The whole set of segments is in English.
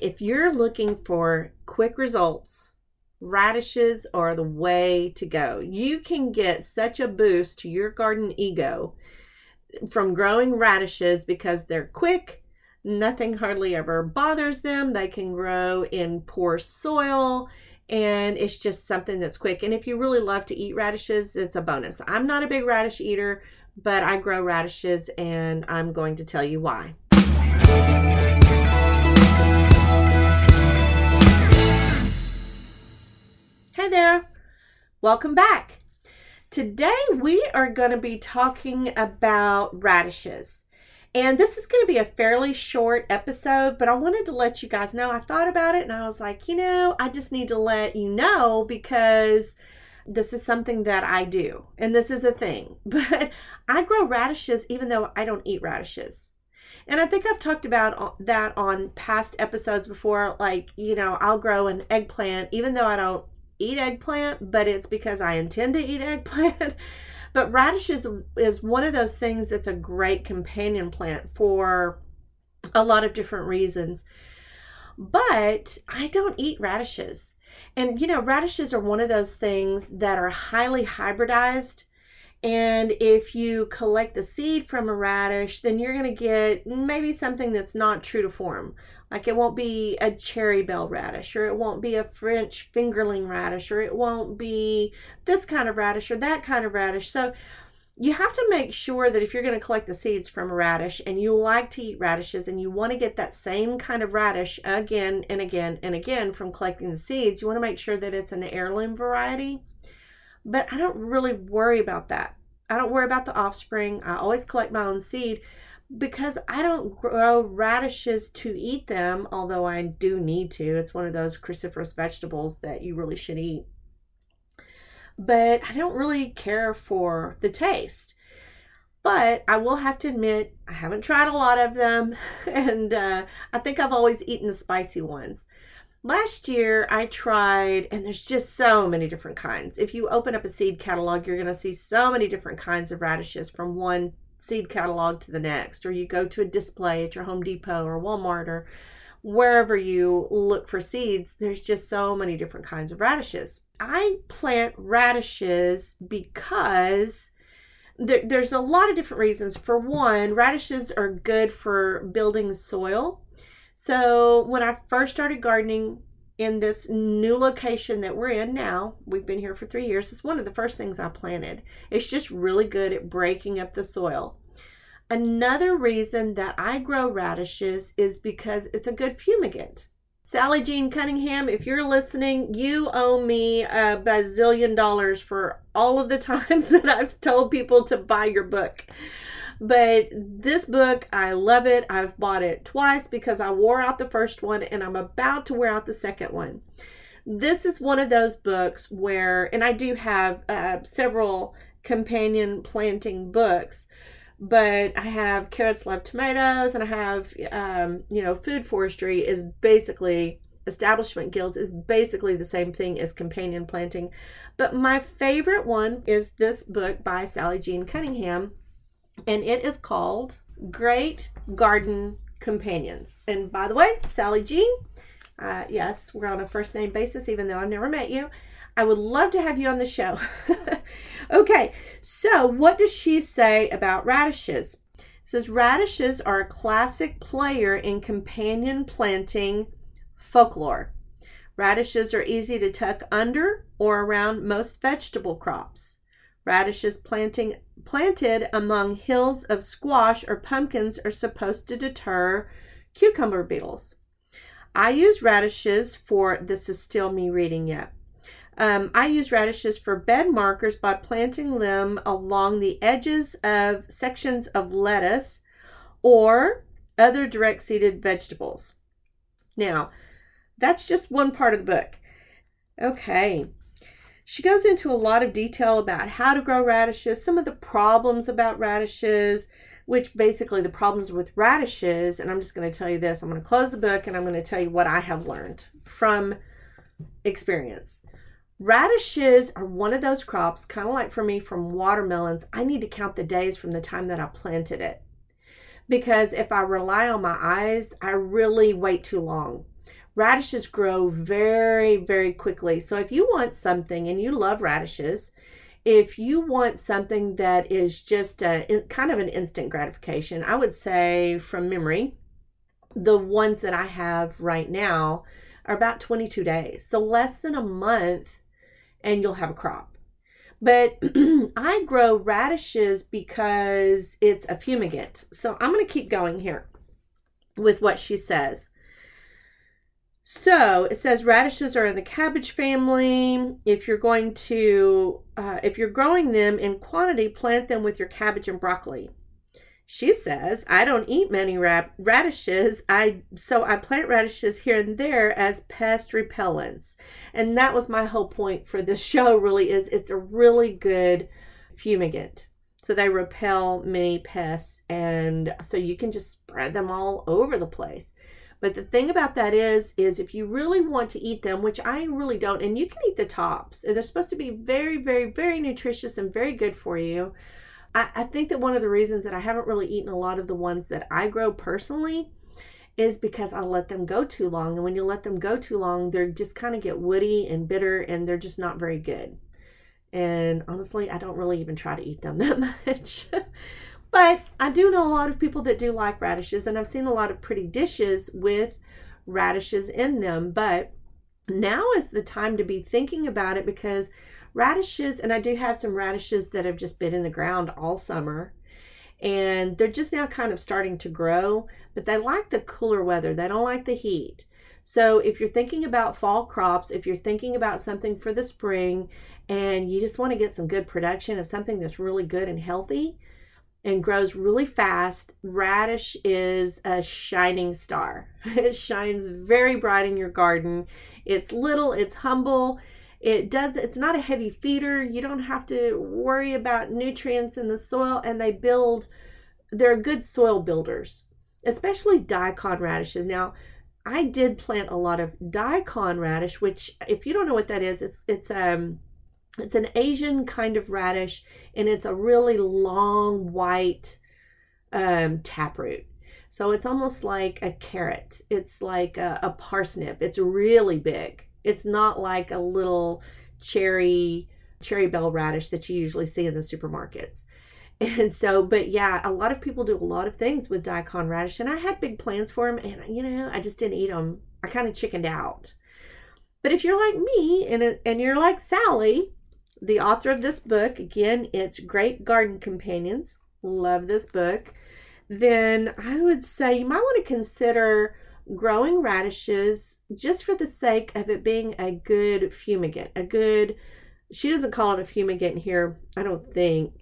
If you're looking for quick results, radishes are the way to go. You can get such a boost to your garden ego from growing radishes because they're quick, nothing hardly ever bothers them. They can grow in poor soil and it's just something that's quick. And if you really love to eat radishes, it's a bonus. I'm not a big radish eater, but I grow radishes and I'm going to tell you why. Hey there, welcome back. Today we are going to be talking about radishes. And this is going to be a fairly short episode, but I wanted to let you guys know. I thought about it and I was like, you know, I just need to let you know because this is something that I do and this is a thing. But I grow radishes even though I don't eat radishes. And I think I've talked about that on past episodes before. Like, you know, I'll grow an eggplant even though I don't eat eggplant, but it's because I intend to eat eggplant. but radish is, is one of those things that's a great companion plant for a lot of different reasons. But I don't eat radishes. And you know, radishes are one of those things that are highly hybridized. And if you collect the seed from a radish, then you're going to get maybe something that's not true to form. Like it won't be a Cherry Belle radish, or it won't be a French fingerling radish, or it won't be this kind of radish or that kind of radish. So you have to make sure that if you're going to collect the seeds from a radish and you like to eat radishes and you want to get that same kind of radish again and again and again from collecting the seeds, you want to make sure that it's an heirloom variety. But I don't really worry about that. I don't worry about the offspring. I always collect my own seed because I don't grow radishes to eat them, although I do need to. It's one of those cruciferous vegetables that you really should eat. But I don't really care for the taste. But I will have to admit, I haven't tried a lot of them, and uh, I think I've always eaten the spicy ones. Last year, I tried, and there's just so many different kinds. If you open up a seed catalog, you're going to see so many different kinds of radishes from one seed catalog to the next, or you go to a display at your Home Depot or Walmart or wherever you look for seeds, there's just so many different kinds of radishes. I plant radishes because there, there's a lot of different reasons. For one, radishes are good for building soil. So when I first started gardening, in this new location that we're in now, we've been here for three years, it's one of the first things I planted. It's just really good at breaking up the soil. Another reason that I grow radishes is because it's a good fumigant. Sally Jean Cunningham, if you're listening, you owe me a bazillion dollars for all of the times that I've told people to buy your book. But this book, I love it. I've bought it twice because I wore out the first one and I'm about to wear out the second one. This is one of those books where, and I do have uh, several companion planting books, but I have Carrots Love Tomatoes and I have, um, you know, Food Forestry is basically establishment guilds is basically the same thing as companion planting. But my favorite one is this book by Sally Jean Cunningham and it is called Great Garden Companions. And by the way, Sally Jean, uh, yes, we're on a first name basis, even though I've never met you. I would love to have you on the show. okay, so what does she say about radishes? It says radishes are a classic player in companion planting folklore. Radishes are easy to tuck under or around most vegetable crops. Radishes planting planted among hills of squash or pumpkins are supposed to deter cucumber beetles. I use radishes for this is still me reading yet. Um, I use radishes for bed markers by planting them along the edges of sections of lettuce or other direct seeded vegetables. Now, that's just one part of the book. Okay, she goes into a lot of detail about how to grow radishes, some of the problems about radishes, which basically the problems with radishes. And I'm just going to tell you this I'm going to close the book and I'm going to tell you what I have learned from experience. Radishes are one of those crops, kind of like for me from watermelons. I need to count the days from the time that I planted it. Because if I rely on my eyes, I really wait too long. Radishes grow very, very quickly. So if you want something and you love radishes, if you want something that is just a kind of an instant gratification, I would say from memory, the ones that I have right now are about 22 days. So less than a month and you'll have a crop. But I grow radishes because it's a fumigant. So I'm going to keep going here with what she says. So it says radishes are in the cabbage family. If you're going to, uh, if you're growing them in quantity, plant them with your cabbage and broccoli. She says, I don't eat many rad- radishes. I so I plant radishes here and there as pest repellents. And that was my whole point for this show really is it's a really good fumigant. So they repel many pests and so you can just spread them all over the place. But the thing about that is, is if you really want to eat them, which I really don't, and you can eat the tops, they're supposed to be very, very, very nutritious and very good for you. I, I think that one of the reasons that I haven't really eaten a lot of the ones that I grow personally is because I let them go too long. And when you let them go too long, they just kind of get woody and bitter and they're just not very good. And honestly, I don't really even try to eat them that much. But I do know a lot of people that do like radishes, and I've seen a lot of pretty dishes with radishes in them. But now is the time to be thinking about it because radishes, and I do have some radishes that have just been in the ground all summer. And they're just now kind of starting to grow, but they like the cooler weather. They don't like the heat. So, if you're thinking about fall crops, if you're thinking about something for the spring and you just want to get some good production of something that's really good and healthy, and grows really fast. Radish is a shining star. It shines very bright in your garden. It's little, it's humble. It does it's not a heavy feeder. You don't have to worry about nutrients in the soil and they build they're good soil builders, especially daikon radishes. Now, I did plant a lot of daikon radish, which if you don't know what that is, it's it's um it's an Asian kind of radish, and it's a really long white um, taproot. So it's almost like a carrot. It's like a, a, parsnip. It's really big. It's not like a little cherry Cherry Belle radish that you usually see in the supermarkets. And so, but yeah, a lot of people do a lot of things with daikon radish, and I had big plans for them, and you know, I just didn't eat them. I kind of chickened out. But if you're like me and and you're like Sally, the author of this book, again, it's Great Garden Companions. Love this book. Then I would say you might want to consider growing radishes just for the sake of it being a good fumigant, a good, she doesn't call it a fumigant here, I don't think.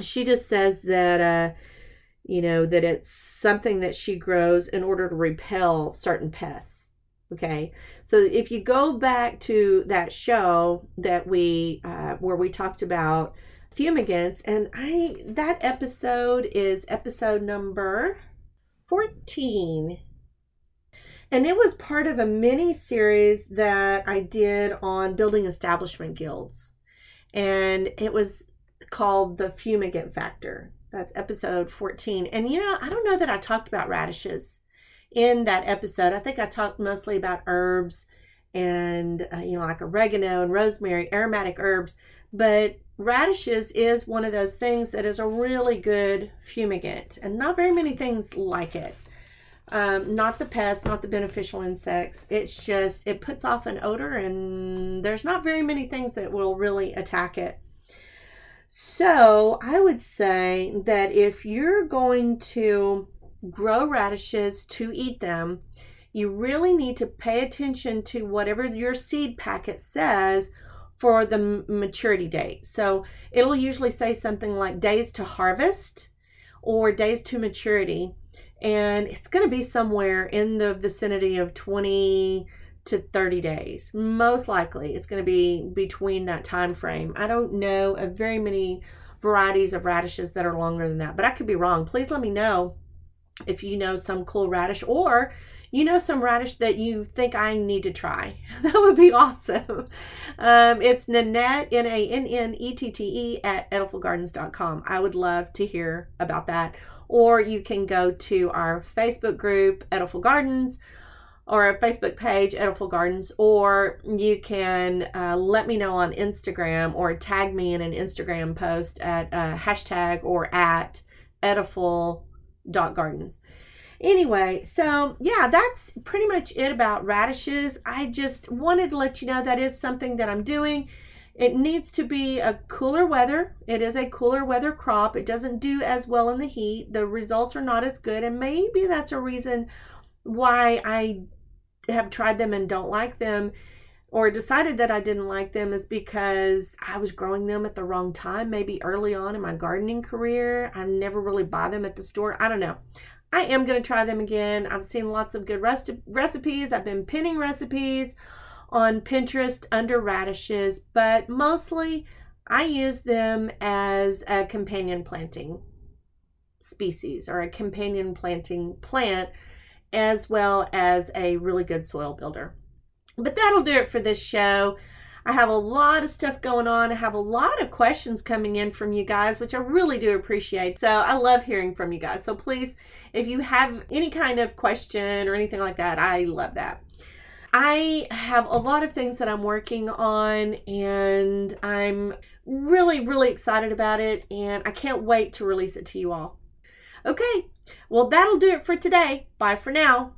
She just says that, uh, you know, that it's something that she grows in order to repel certain pests. Okay, so if you go back to that show that we uh, where we talked about fumigants, and I that episode is episode number fourteen, and it was part of a mini series that I did on building establishment guilds, and it was called the fumigant factor. That's episode fourteen, and you know I don't know that I talked about radishes in that episode, I think I talked mostly about herbs and, uh, you know, like oregano and rosemary, aromatic herbs. But radishes is one of those things that is a really good fumigant, and not very many things like it. Um, not the pests, not the beneficial insects. It's just, it puts off an odor, and there's not very many things that will really attack it. So I would say that if you're going to grow radishes to eat them, you really need to pay attention to whatever your seed packet says for the maturity date. So it'll usually say something like days to harvest or days to maturity. And it's going to be somewhere in the vicinity of 20 to 30 days. Most likely it's going to be between that time frame. I don't know of very many varieties of radishes that are longer than that, but I could be wrong. Please let me know if you know some cool radish or you know some radish that you think I need to try. That would be awesome. Um, it's Nannette, N A N N E T T E, at edifulgardens.com. I would love to hear about that. Or you can go to our Facebook group, Ediful Gardens, or a Facebook page, Ediful Gardens, or you can uh, let me know on Instagram or tag me in an Instagram post at uh, hashtag or at Dot gardens. Anyway, so yeah, that's pretty much it about radishes. I just wanted to let you know that is something that I'm doing. It needs to be a cooler weather. It is a cooler weather crop. It doesn't do as well in the heat. The results are not as good, and maybe that's a reason why I have tried them and don't like them or decided that I didn't like them is because I was growing them at the wrong time, maybe early on in my gardening career. I never really buy them at the store. I don't know. I am going to try them again. I've seen lots of good recipes. I've been pinning recipes on Pinterest under radishes, but mostly I use them as a companion planting species or a companion planting plant as well as a really good soil builder. But that'll do it for this show. I have a lot of stuff going on. I have a lot of questions coming in from you guys, which I really do appreciate. So I love hearing from you guys. So please, if you have any kind of question or anything like that, I love that. I have a lot of things that I'm working on, and I'm really, really excited about it, and I can't wait to release it to you all. Okay, well, that'll do it for today. Bye for now.